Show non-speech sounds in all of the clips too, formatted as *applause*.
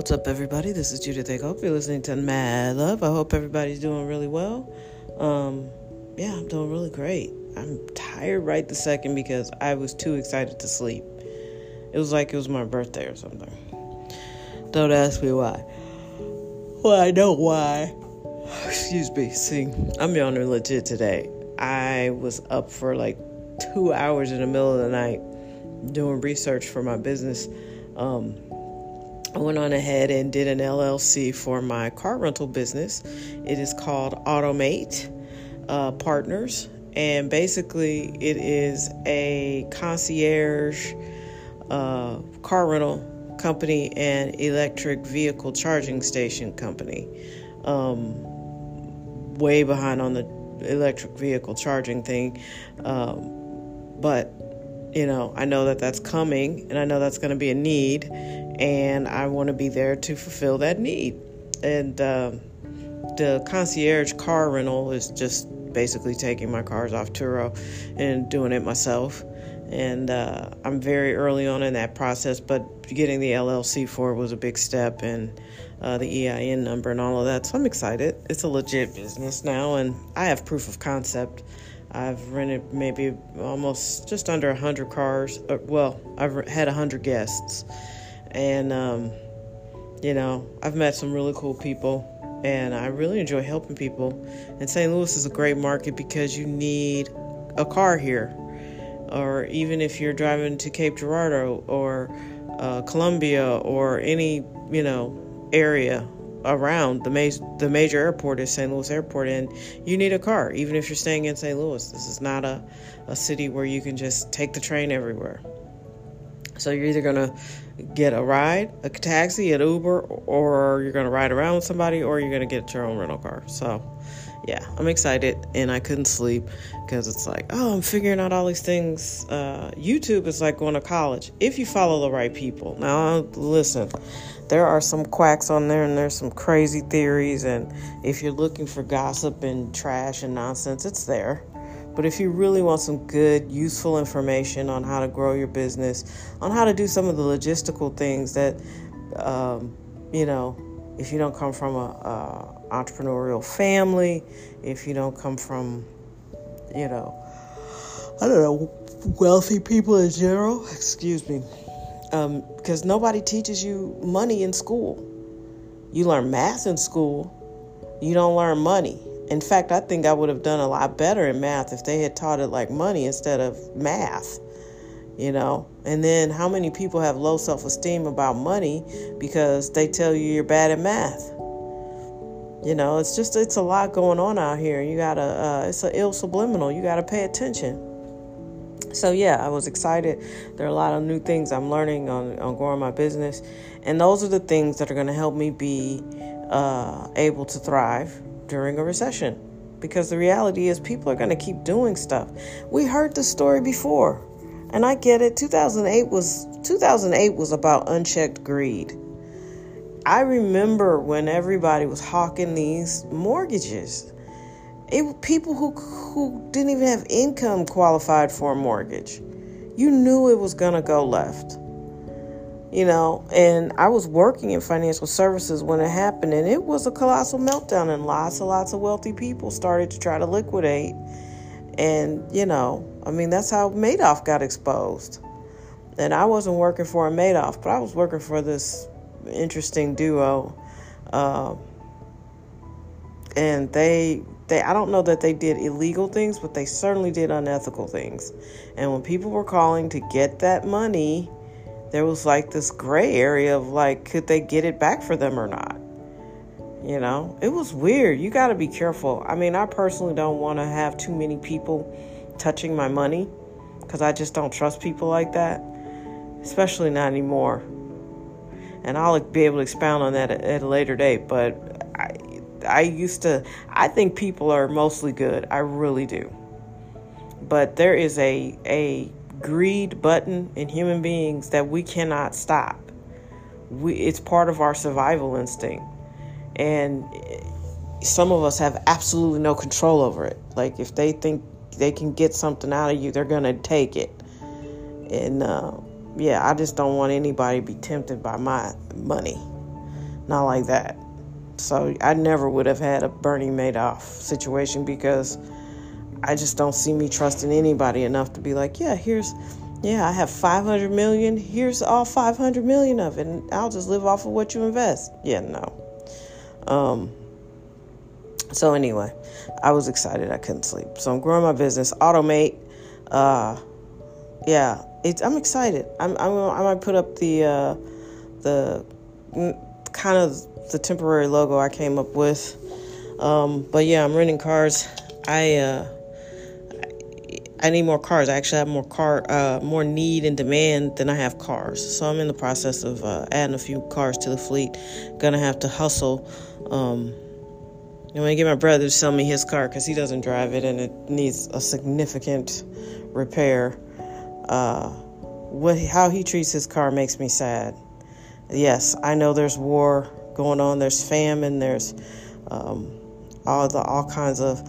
What's up, everybody? This is Judith I hope you're listening to Mad Love. I hope everybody's doing really well. Um, yeah, I'm doing really great. I'm tired right the second because I was too excited to sleep. It was like it was my birthday or something. Don't ask me why. Well, I know why. *sighs* Excuse me. See, I'm yawning legit today. I was up for like two hours in the middle of the night doing research for my business. Um, I went on ahead and did an LLC for my car rental business. It is called Automate uh, Partners, and basically, it is a concierge uh, car rental company and electric vehicle charging station company. Um, way behind on the electric vehicle charging thing, um, but you know, I know that that's coming and I know that's going to be a need, and I want to be there to fulfill that need. And uh, the concierge car rental is just basically taking my cars off Turo and doing it myself. And uh, I'm very early on in that process, but getting the LLC for it was a big step, and uh, the EIN number and all of that. So I'm excited. It's a legit business now, and I have proof of concept. I've rented maybe almost just under 100 cars. Uh, well, I've had 100 guests. And, um, you know, I've met some really cool people. And I really enjoy helping people. And St. Louis is a great market because you need a car here. Or even if you're driving to Cape Girardeau or uh, Columbia or any, you know, area around the ma- the major airport is St. Louis Airport, and you need a car, even if you're staying in St. Louis. This is not a, a city where you can just take the train everywhere. So you're either gonna get a ride, a taxi, an Uber, or you're gonna ride around with somebody, or you're gonna get your own rental car. So, yeah, I'm excited, and I couldn't sleep because it's like, oh, I'm figuring out all these things. Uh, YouTube is like going to college if you follow the right people. Now, listen there are some quacks on there and there's some crazy theories and if you're looking for gossip and trash and nonsense it's there. But if you really want some good useful information on how to grow your business on how to do some of the logistical things that um, you know if you don't come from a, entrepreneurial family if you don't come from you know i don't know wealthy people in general excuse me um, because nobody teaches you money in school. You learn math in school, you don't learn money. In fact, I think I would have done a lot better in math if they had taught it like money instead of math. You know, and then how many people have low self esteem about money because they tell you you're bad at math? You know, it's just it's a lot going on out here. You gotta, uh, it's an ill subliminal. You gotta pay attention so yeah i was excited. There are a lot of new things i'm learning on, on growing my business. And those are the things that are going to help me be uh, able to thrive during a recession. Because the reality is people are going to keep doing stuff. We heard the story before and i get it. 2008 was 2008 was about unchecked greed. I remember when everybody was hawking these mortgages it people who who didn't even have income qualified for a mortgage. You knew it was to go left. You know, and I was working in financial services when it happened, and it was a colossal meltdown, and lots and lots of wealthy people started to try to liquidate. And, you know, I mean, that's how Madoff got exposed. And I wasn't working for a Madoff, but I was working for this interesting duo. Uh, and they they I don't know that they did illegal things, but they certainly did unethical things. And when people were calling to get that money, there was like this gray area of like could they get it back for them or not? You know, it was weird. You got to be careful. I mean, I personally don't want to have too many people touching my money because I just don't trust people like that, especially not anymore. And I'll be able to expound on that at, a later date. But I used to I think people are mostly good. I really do. But there is a a greed button in human beings that we cannot stop. We it's part of our survival instinct. And some of us have absolutely no control over it. Like if they think they can get something out of you, they're going to take it. And uh, yeah, I just don't want anybody to be tempted by my money. Not like that. So I never would have had a Bernie Madoff situation because I just don't see me trusting anybody enough to be like, yeah, here's, yeah, I have 500 million. Here's all 500 million of it, and I'll just live off of what you invest. Yeah, no. Um, so anyway, I was excited. I couldn't sleep. So I'm growing my business, Automate. Uh, yeah, it's, I'm excited. I'm, I'm I might put up the uh, the mm, kind of the temporary logo I came up with. Um, but yeah, I'm renting cars. I uh, I need more cars. I actually have more car, uh, more need and demand than I have cars. So I'm in the process of uh, adding a few cars to the fleet. Gonna have to hustle. Um, I'm gonna get my brother to sell me his car because he doesn't drive it and it needs a significant repair. Uh, what how he treats his car makes me sad. Yes, I know there's war going on. There's famine. There's um, all the all kinds of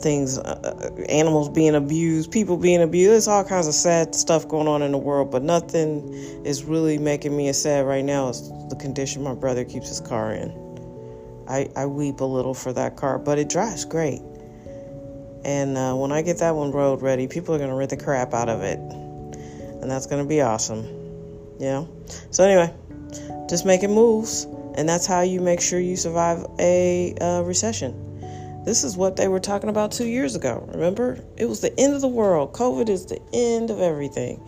things, uh, uh, animals being abused, people being abused. There's all kinds of sad stuff going on in the world, but nothing is really making me as sad right now as the condition my brother keeps his car in. I, I weep a little for that car, but it drives great. And uh, when I get that one road ready, people are going to rip the crap out of it. And that's going to be awesome. Yeah. So, anyway, just making moves. And that's how you make sure you survive a uh, recession. This is what they were talking about two years ago. Remember? It was the end of the world. COVID is the end of everything.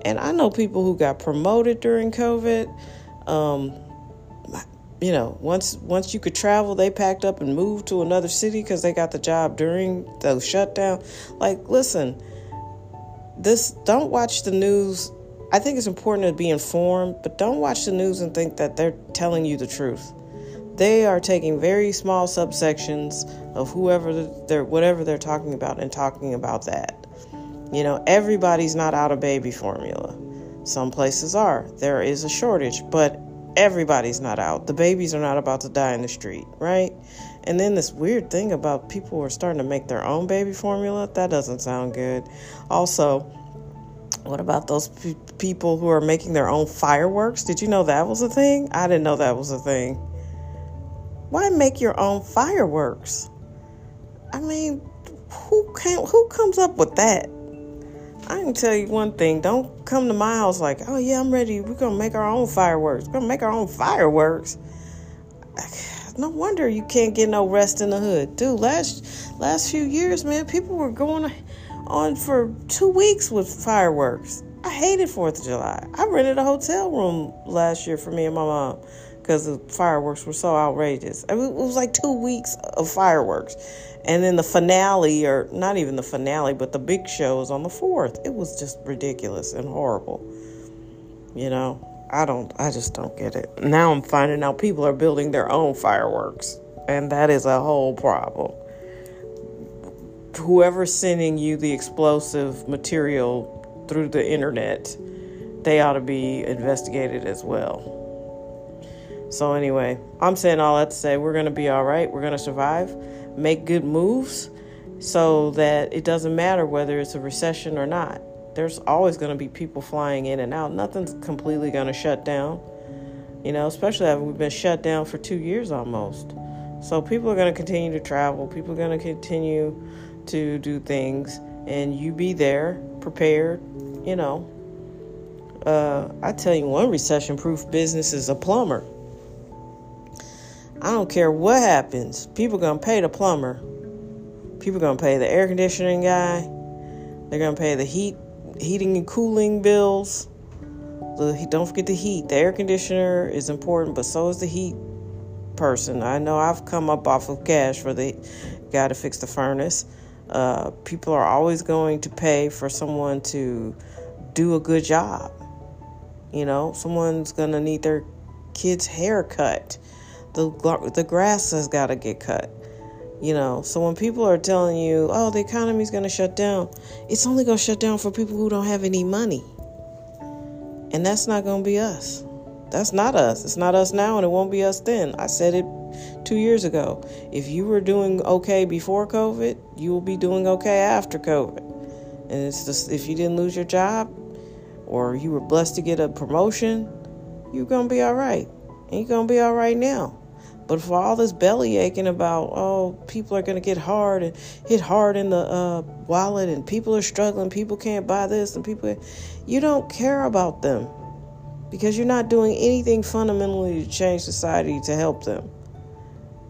And I know people who got promoted during COVID. Um, you know, once once you could travel, they packed up and moved to another city because they got the job during the shutdown. Like, listen, this don't watch the news. I think it's important to be informed, but don't watch the news and think that they're telling you the truth. They are taking very small subsections of whoever they're whatever they're talking about and talking about that. You know, everybody's not out of baby formula. Some places are. There is a shortage, but everybody's not out. The babies are not about to die in the street, right? And then this weird thing about people who are starting to make their own baby formula, that doesn't sound good. Also, what about those p- people who are making their own fireworks? Did you know that was a thing? I didn't know that was a thing. Why make your own fireworks? I mean, who can who comes up with that? I can tell you one thing. Don't come to my house like, oh yeah, I'm ready. We're gonna make our own fireworks. We're gonna make our own fireworks. *sighs* No wonder you can't get no rest in the hood, dude. Last last few years, man, people were going on for two weeks with fireworks. I hated Fourth of July. I rented a hotel room last year for me and my mom because the fireworks were so outrageous. it was like two weeks of fireworks. And then the finale, or not even the finale, but the big show was on the 4th. It was just ridiculous and horrible. You know, I don't, I just don't get it. Now I'm finding out people are building their own fireworks. And that is a whole problem. Whoever's sending you the explosive material through the internet, they ought to be investigated as well. So, anyway, I'm saying all that to say we're going to be all right. We're going to survive, make good moves so that it doesn't matter whether it's a recession or not. There's always going to be people flying in and out. Nothing's completely going to shut down, you know, especially after we've been shut down for two years almost. So, people are going to continue to travel, people are going to continue to do things, and you be there, prepared, you know. Uh, I tell you, one recession proof business is a plumber. I don't care what happens. People gonna pay the plumber. People gonna pay the air conditioning guy. They're gonna pay the heat, heating and cooling bills. The, don't forget the heat. The air conditioner is important, but so is the heat person. I know I've come up off of cash for the guy to fix the furnace. Uh, people are always going to pay for someone to do a good job. You know, someone's gonna need their kid's hair cut the the grass has got to get cut. You know, so when people are telling you, "Oh, the economy's going to shut down," it's only going to shut down for people who don't have any money. And that's not going to be us. That's not us. It's not us now and it won't be us then. I said it 2 years ago. If you were doing okay before COVID, you will be doing okay after COVID. And it's just if you didn't lose your job or you were blessed to get a promotion, you're to be all right. and you're gonna be all right now. But for all this belly aching about, oh, people are going to get hard and hit hard in the uh, wallet, and people are struggling, people can't buy this, and people, you don't care about them because you're not doing anything fundamentally to change society to help them.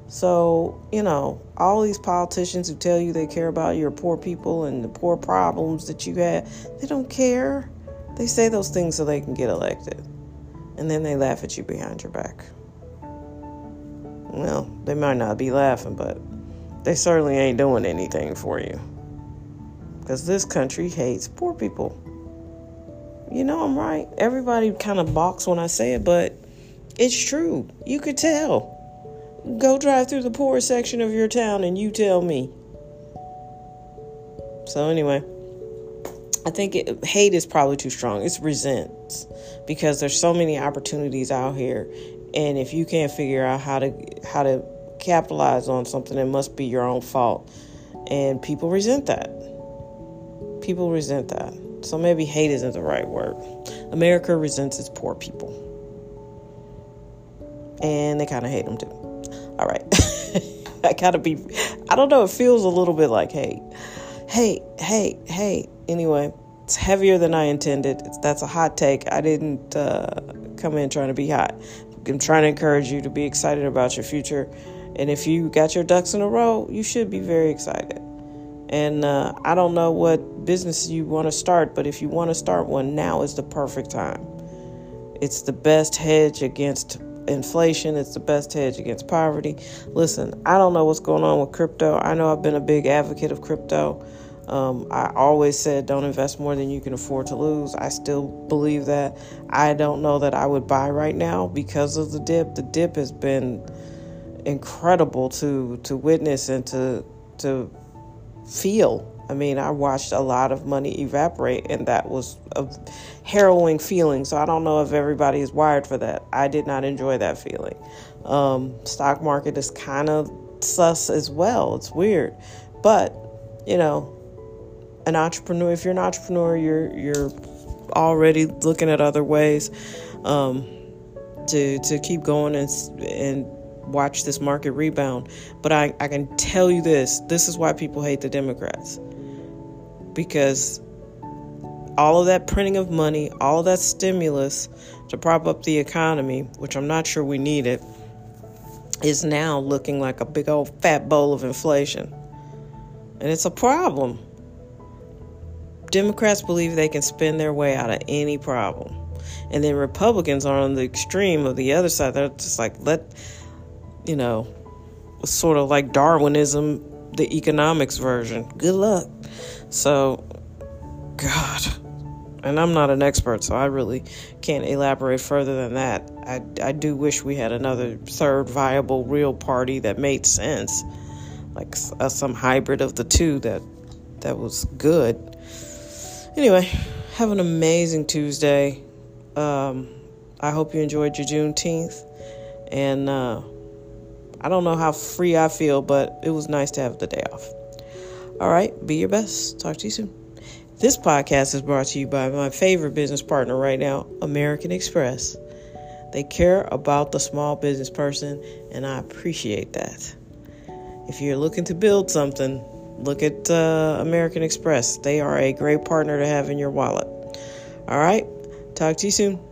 So, you know, all these politicians who tell you they care about your poor people and the poor problems that you have, they don't care. They say those things so they can get elected. And then they laugh at you behind your back. Well, they might not be laughing, but they certainly ain't doing anything for you. Because this country hates poor people. You know I'm right. Everybody kind of balks when I say it, but it's true. You could tell. Go drive through the poor section of your town and you tell me. So, anyway, I think it, hate is probably too strong. It's resents because there's so many opportunities out here. And if you can't figure out how to how to capitalize on something, it must be your own fault. And people resent that. People resent that. So maybe hate isn't the right word. America resents its poor people. And they kind of hate them too. All right. *laughs* I gotta be, I don't know, it feels a little bit like hey, Hey, hey, hey. Anyway, it's heavier than I intended. It's, that's a hot take. I didn't uh, come in trying to be hot. I'm trying to encourage you to be excited about your future. And if you got your ducks in a row, you should be very excited. And uh, I don't know what business you want to start, but if you want to start one, now is the perfect time. It's the best hedge against inflation, it's the best hedge against poverty. Listen, I don't know what's going on with crypto. I know I've been a big advocate of crypto. Um, I always said don't invest more than you can afford to lose. I still believe that. I don't know that I would buy right now because of the dip. The dip has been incredible to to witness and to to feel. I mean, I watched a lot of money evaporate, and that was a harrowing feeling. So I don't know if everybody is wired for that. I did not enjoy that feeling. Um, stock market is kind of sus as well. It's weird, but you know, an entrepreneur. If you're an entrepreneur, you're you're already looking at other ways um, to to keep going and and watch this market rebound. But I, I can tell you this this is why people hate the Democrats. Because all of that printing of money, all of that stimulus to prop up the economy, which I'm not sure we need it, is now looking like a big old fat bowl of inflation. And it's a problem. Democrats believe they can spin their way out of any problem. And then Republicans are on the extreme of the other side. They're just like, let you know, sort of like Darwinism, the economics version. Good luck. So, God. And I'm not an expert, so I really can't elaborate further than that. I, I do wish we had another third viable real party that made sense, like uh, some hybrid of the two that that was good. Anyway, have an amazing Tuesday. Um, I hope you enjoyed your Juneteenth, and uh, I don't know how free I feel, but it was nice to have the day off. All right, be your best. Talk to you soon. This podcast is brought to you by my favorite business partner right now, American Express. They care about the small business person, and I appreciate that. If you're looking to build something, look at uh, American Express. They are a great partner to have in your wallet. All right, talk to you soon.